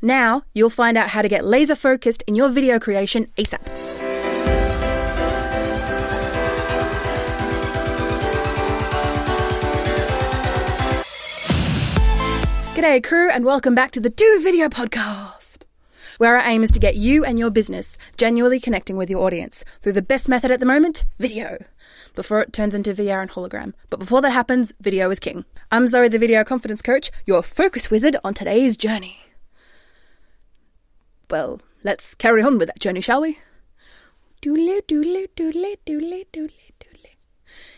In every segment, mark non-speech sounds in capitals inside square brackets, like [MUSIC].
Now you'll find out how to get laser focused in your video creation ASAP. G'day, crew, and welcome back to the Do Video Podcast, where our aim is to get you and your business genuinely connecting with your audience through the best method at the moment video, before it turns into VR and hologram. But before that happens, video is king. I'm Zoe, the Video Confidence Coach, your focus wizard on today's journey. Well, let's carry on with that journey, shall we? Doodly doodly doodly doodly doodly doodly.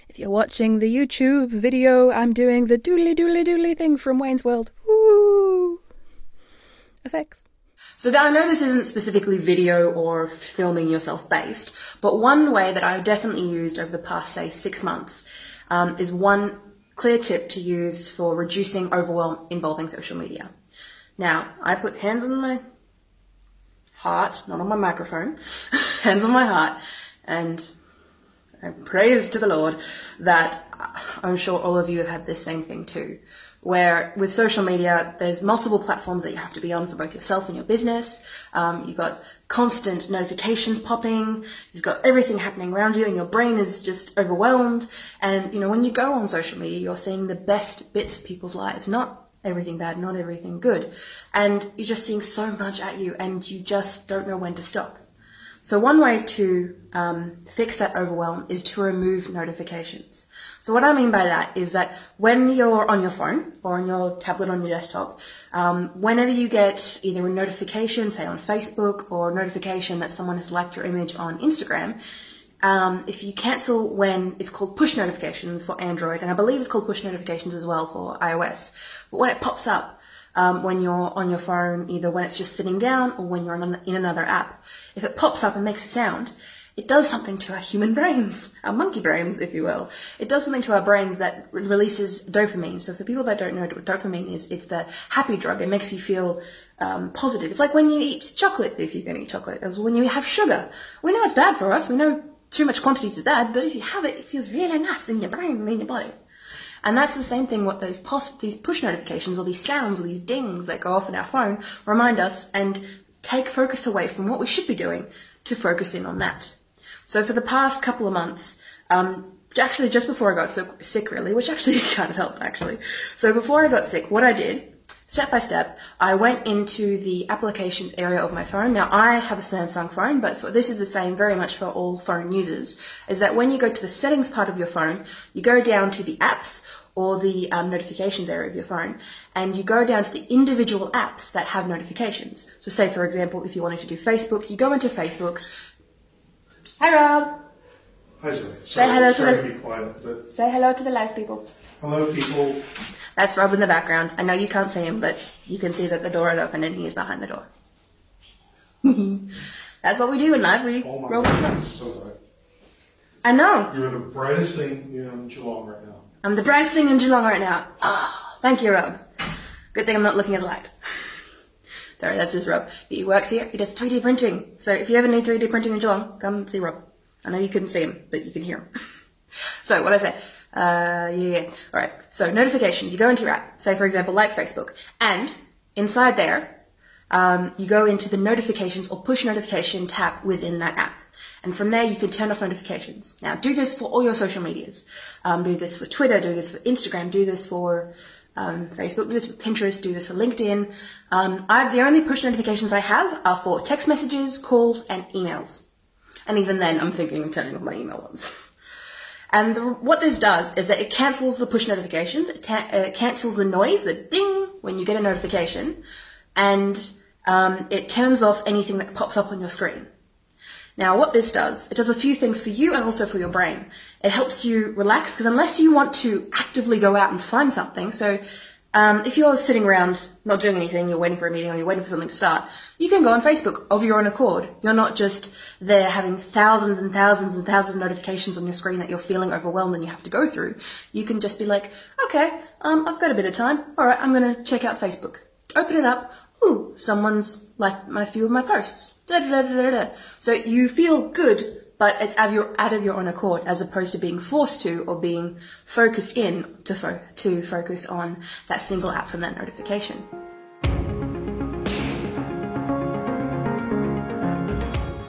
If you're watching the YouTube video, I'm doing the doodly doodly doodly thing from Wayne's World. Woo! Effects. So I know this isn't specifically video or filming yourself based, but one way that I've definitely used over the past, say, six months um, is one clear tip to use for reducing overwhelm involving social media. Now, I put hands on my heart, not on my microphone, [LAUGHS] hands on my heart, and I praise to the Lord that I'm sure all of you have had this same thing too. Where with social media, there's multiple platforms that you have to be on for both yourself and your business. Um, you've got constant notifications popping. You've got everything happening around you, and your brain is just overwhelmed. And you know, when you go on social media, you're seeing the best bits of people's lives, not everything bad, not everything good. And you're just seeing so much at you, and you just don't know when to stop. So one way to um, fix that overwhelm is to remove notifications. So what I mean by that is that when you're on your phone or on your tablet on your desktop, um, whenever you get either a notification, say on Facebook, or a notification that someone has liked your image on Instagram, um, if you cancel when it's called push notifications for Android, and I believe it's called push notifications as well for iOS, but when it pops up, um, when you're on your phone, either when it's just sitting down or when you're in another app. If it pops up and makes a sound, it does something to our human [LAUGHS] brains, our monkey brains, if you will. It does something to our brains that releases dopamine. So for people that don't know what dopamine is, it's the happy drug. It makes you feel um, positive. It's like when you eat chocolate, if you're going eat chocolate, as when you have sugar. We know it's bad for us. We know too much quantities is that, but if you have it, it feels really nice in your brain and in your body. And that's the same thing what those post, these push notifications or these sounds or these dings that go off in our phone remind us and take focus away from what we should be doing to focus in on that. So for the past couple of months, um, actually just before I got sick really, which actually [LAUGHS] kind of helped actually. So before I got sick, what I did step by step, I went into the applications area of my phone. Now I have a Samsung phone, but for, this is the same very much for all phone users, is that when you go to the settings part of your phone, you go down to the apps or the um, notifications area of your phone, and you go down to the individual apps that have notifications. So say, for example, if you wanted to do Facebook, you go into Facebook. Hi, Rob. Hi, Zoe. Say hello to the. to be quiet, but Say hello to the live people. hello, people. That's Rob in the background. I know you can't see him, but you can see that the door is open and he is behind the door. [LAUGHS] That's what we do in life. We Oh roll God, with so bright. I know. You're the brightest thing in Geelong right now. I'm the brightest thing in Geelong right now. Oh, thank you, Rob. Good thing I'm not looking at the light. [LAUGHS] Sorry, that's just Rob. He works here. He does 3D printing. So if you ever need 3D printing in Geelong, come see Rob. I know you couldn't see him, but you can hear him. [LAUGHS] so what I say? Uh, yeah, yeah. All right. So notifications. You go into your app. Say, for example, like Facebook, and inside there, um, you go into the notifications or push notification tab within that app. And from there, you can turn off notifications. Now, do this for all your social medias. Um, do this for Twitter, do this for Instagram, do this for um, Facebook, do this for Pinterest, do this for LinkedIn. Um, I, the only push notifications I have are for text messages, calls, and emails. And even then, I'm thinking of turning off my email ones. And the, what this does is that it cancels the push notifications, it, ta- uh, it cancels the noise, the ding, when you get a notification, and um, it turns off anything that pops up on your screen. Now, what this does, it does a few things for you and also for your brain. It helps you relax because unless you want to actively go out and find something, so um, if you're sitting around not doing anything, you're waiting for a meeting or you're waiting for something to start, you can go on Facebook of your own accord. You're not just there having thousands and thousands and thousands of notifications on your screen that you're feeling overwhelmed and you have to go through. You can just be like, okay, um, I've got a bit of time. All right, I'm going to check out Facebook. Open it up. Ooh, someone's liked my few of my posts. Da, da, da. So you feel good but it's out of your, out of your own accord as opposed to being forced to or being focused in to, fo- to focus on that single app from that notification.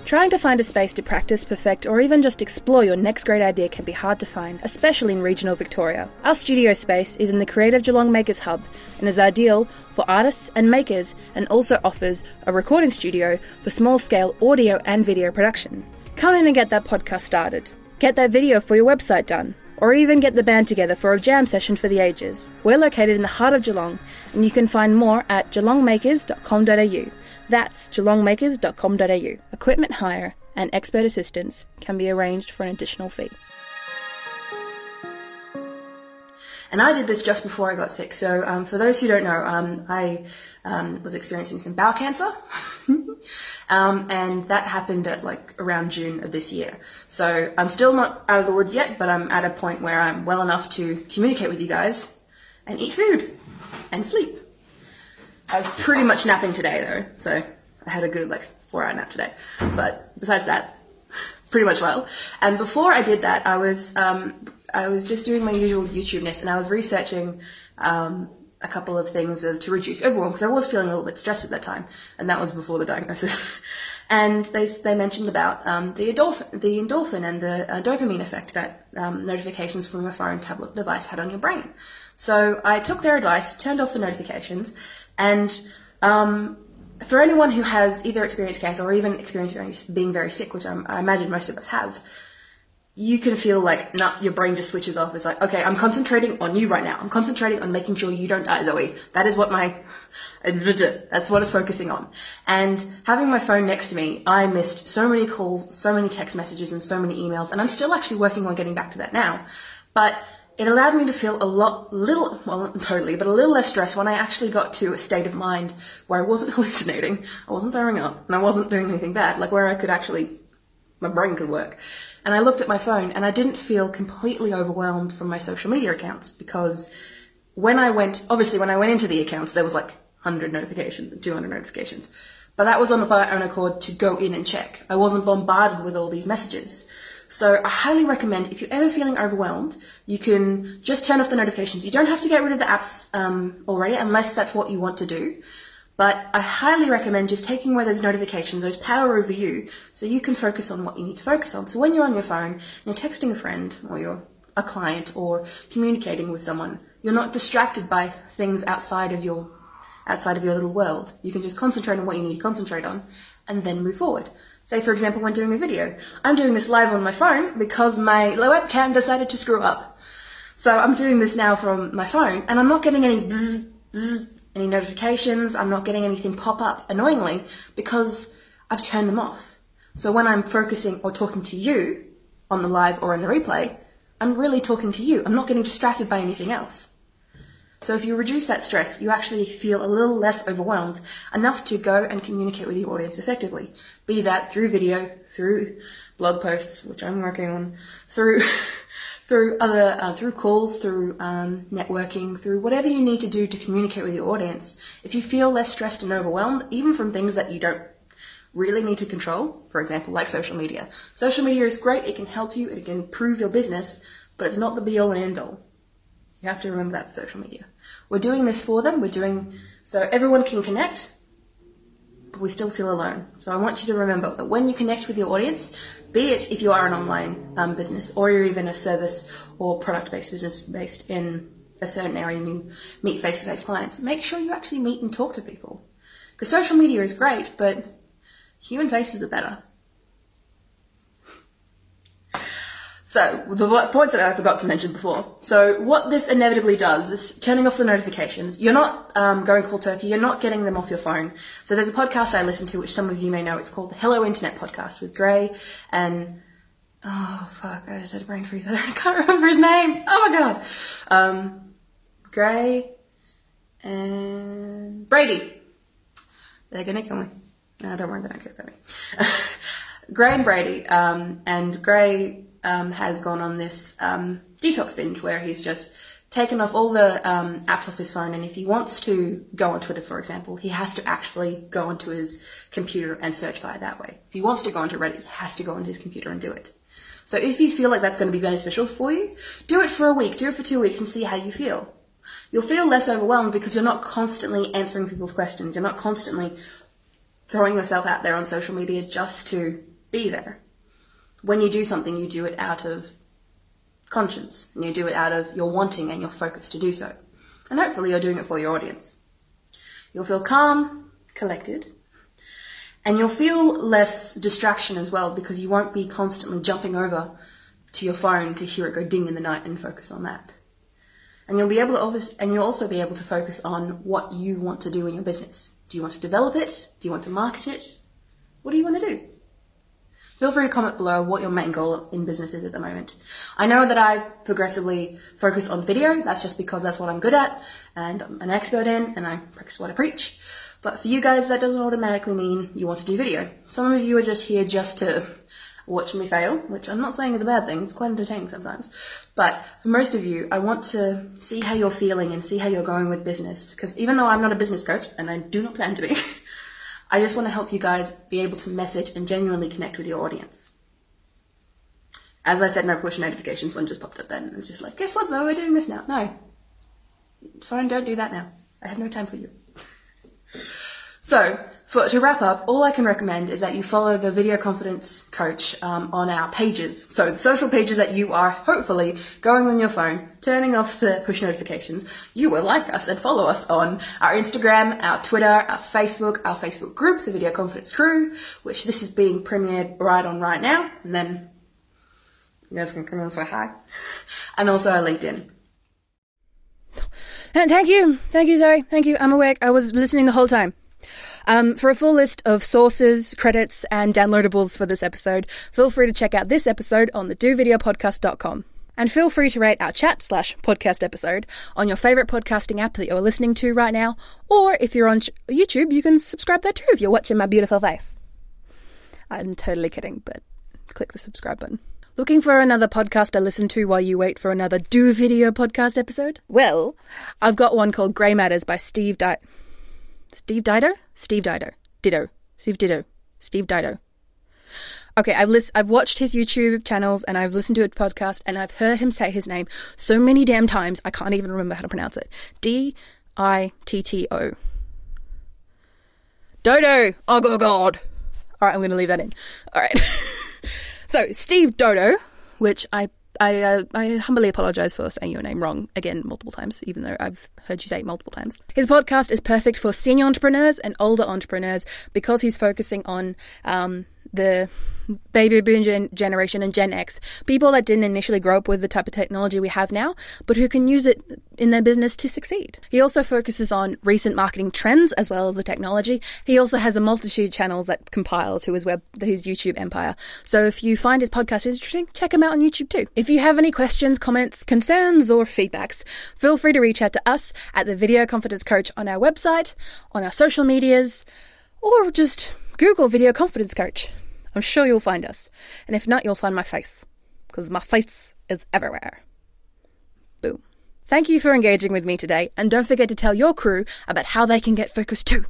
Trying to find a space to practice, perfect, or even just explore your next great idea can be hard to find, especially in regional Victoria. Our studio space is in the Creative Geelong Makers Hub and is ideal for artists and makers and also offers a recording studio for small scale audio and video production. Come in and get that podcast started. Get that video for your website done or even get the band together for a jam session for the ages. We're located in the heart of Geelong, and you can find more at geelongmakers.com.au. That's geelongmakers.com.au. Equipment hire and expert assistance can be arranged for an additional fee. And I did this just before I got sick. So um, for those who don't know, um, I um, was experiencing some bowel cancer, [LAUGHS] um, and that happened at like around June of this year. So I'm still not out of the woods yet, but I'm at a point where I'm well enough to communicate with you guys and eat food and sleep. I was pretty much napping today though, so I had a good like four hour nap today. But besides that, pretty much well. And before I did that, I was um, I was just doing my usual YouTubeness, and I was researching um, a couple of things uh, to reduce overwhelm because I was feeling a little bit stressed at that time, and that was before the diagnosis. [LAUGHS] and they they mentioned about um, the endorphin, the endorphin, and the uh, dopamine effect that um, notifications from a phone, tablet device had on your brain. So I took their advice, turned off the notifications, and um, for anyone who has either experienced cancer or even experienced being very sick, which I, I imagine most of us have, you can feel like nah, your brain just switches off. It's like, okay, I'm concentrating on you right now. I'm concentrating on making sure you don't die, Zoe. That is what my, [LAUGHS] that's what it's focusing on. And having my phone next to me, I missed so many calls, so many text messages, and so many emails. And I'm still actually working on getting back to that now. But it allowed me to feel a lot, little, well, [LAUGHS] totally, but a little less stress when I actually got to a state of mind where I wasn't [LAUGHS] hallucinating, I wasn't throwing up, and I wasn't doing anything bad, like where I could actually, my brain could work. And I looked at my phone and I didn't feel completely overwhelmed from my social media accounts because when I went, obviously when I went into the accounts, there was like 100 notifications and 200 notifications. But that was on my own accord to go in and check. I wasn't bombarded with all these messages. So I highly recommend if you're ever feeling overwhelmed, you can just turn off the notifications. You don't have to get rid of the apps um, already unless that's what you want to do. But I highly recommend just taking away those notifications, those power over you, so you can focus on what you need to focus on. So when you're on your phone and you're texting a friend or you're a client or communicating with someone, you're not distracted by things outside of your outside of your little world. You can just concentrate on what you need to concentrate on and then move forward. Say, for example, when doing a video. I'm doing this live on my phone because my webcam decided to screw up. So I'm doing this now from my phone and I'm not getting any any notifications. I'm not getting anything pop up annoyingly because I've turned them off. So when I'm focusing or talking to you on the live or in the replay, I'm really talking to you. I'm not getting distracted by anything else. So if you reduce that stress, you actually feel a little less overwhelmed, enough to go and communicate with your audience effectively. Be that through video, through blog posts, which I'm working on, through [LAUGHS] through other uh, through calls, through um, networking, through whatever you need to do to communicate with your audience. If you feel less stressed and overwhelmed, even from things that you don't really need to control, for example, like social media. Social media is great; it can help you, it can improve your business, but it's not the be all and end all. You have to remember that social media. We're doing this for them. We're doing so everyone can connect, but we still feel alone. So I want you to remember that when you connect with your audience, be it if you are an online um, business or you're even a service or product-based business based in a certain area and you meet face-to-face clients, make sure you actually meet and talk to people. Because social media is great, but human faces are better. So, the point that I forgot to mention before. So, what this inevitably does, this turning off the notifications, you're not um, going cold turkey, you're not getting them off your phone. So, there's a podcast I listen to, which some of you may know. It's called the Hello Internet Podcast with Grey and. Oh, fuck, I just had a brain freeze. [LAUGHS] I can't remember his name. Oh my god. Um, Grey and Brady. They're gonna kill me. No, don't worry, they don't care about me. [LAUGHS] Grey and Brady, um, and Grey um, has gone on this um, detox binge where he's just taken off all the um, apps off his phone, and if he wants to go on Twitter, for example, he has to actually go onto his computer and search via that way. If he wants to go onto Reddit, he has to go onto his computer and do it. So if you feel like that's going to be beneficial for you, do it for a week, do it for two weeks, and see how you feel. You'll feel less overwhelmed because you're not constantly answering people's questions. You're not constantly throwing yourself out there on social media just to be there. When you do something, you do it out of conscience, and you do it out of your wanting and your focus to do so. And hopefully you're doing it for your audience. You'll feel calm, collected, and you'll feel less distraction as well because you won't be constantly jumping over to your phone to hear it go ding in the night and focus on that. And you'll be able to obviously, and you'll also be able to focus on what you want to do in your business. Do you want to develop it? Do you want to market it? What do you want to do? Feel free to comment below what your main goal in business is at the moment. I know that I progressively focus on video. That's just because that's what I'm good at and I'm an expert in and I practice what I preach. But for you guys, that doesn't automatically mean you want to do video. Some of you are just here just to watch me fail, which I'm not saying is a bad thing. It's quite entertaining sometimes. But for most of you, I want to see how you're feeling and see how you're going with business. Because even though I'm not a business coach, and I do not plan to be, [LAUGHS] I just want to help you guys be able to message and genuinely connect with your audience. As I said, no push notifications. One just popped up then. It's just like, guess what though? We're doing this now. No. Phone, don't do that now. I have no time for you. [LAUGHS] So, for, to wrap up, all I can recommend is that you follow the Video Confidence Coach um, on our pages. So, the social pages that you are hopefully going on your phone, turning off the push notifications. You will like us and follow us on our Instagram, our Twitter, our Facebook, our Facebook group, the Video Confidence Crew, which this is being premiered right on right now. And then you guys can come and say hi. And also our LinkedIn. And thank you. Thank you, Zoe. Thank you. I'm awake. I was listening the whole time. Um, for a full list of sources, credits, and downloadables for this episode, feel free to check out this episode on the dovideopodcast.com. And feel free to rate our chat slash podcast episode on your favorite podcasting app that you're listening to right now. Or if you're on YouTube, you can subscribe there too if you're watching my beautiful face. I'm totally kidding, but click the subscribe button. Looking for another podcast to listen to while you wait for another Do Video podcast episode? Well, I've got one called Grey Matters by Steve Di- Steve Dido? Steve Dido. Ditto. Steve Ditto. Steve Dido. Okay, I've list- I've watched his YouTube channels and I've listened to his podcast and I've heard him say his name so many damn times I can't even remember how to pronounce it. D I T T O. Dodo. Oh god. god. All right, I'm going to leave that in. All right. [LAUGHS] so Steve Dodo, which I I, uh, I humbly apologize for saying your name wrong again multiple times, even though I've heard you say it multiple times. His podcast is perfect for senior entrepreneurs and older entrepreneurs because he's focusing on um, the baby boom gen- generation and Gen X, people that didn't initially grow up with the type of technology we have now, but who can use it in their business to succeed. He also focuses on recent marketing trends as well as the technology. He also has a multitude of channels that compile to his web, his YouTube empire. So if you find his podcast interesting, check him out on YouTube too. If you have any questions, comments, concerns, or feedbacks, feel free to reach out to us at the Video Confidence Coach on our website, on our social medias, or just Google Video Confidence Coach. I'm sure you'll find us. And if not, you'll find my face. Because my face is everywhere. Boom. Thank you for engaging with me today, and don't forget to tell your crew about how they can get focused too.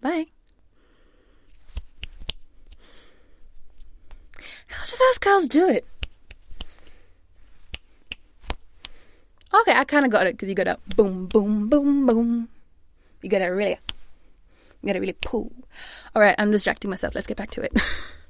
Bye. How do those girls do it? Okay, I kind of got it because you got a boom, boom, boom, boom. You got it really, you got to really pull. All right, I'm distracting myself. Let's get back to it. [LAUGHS]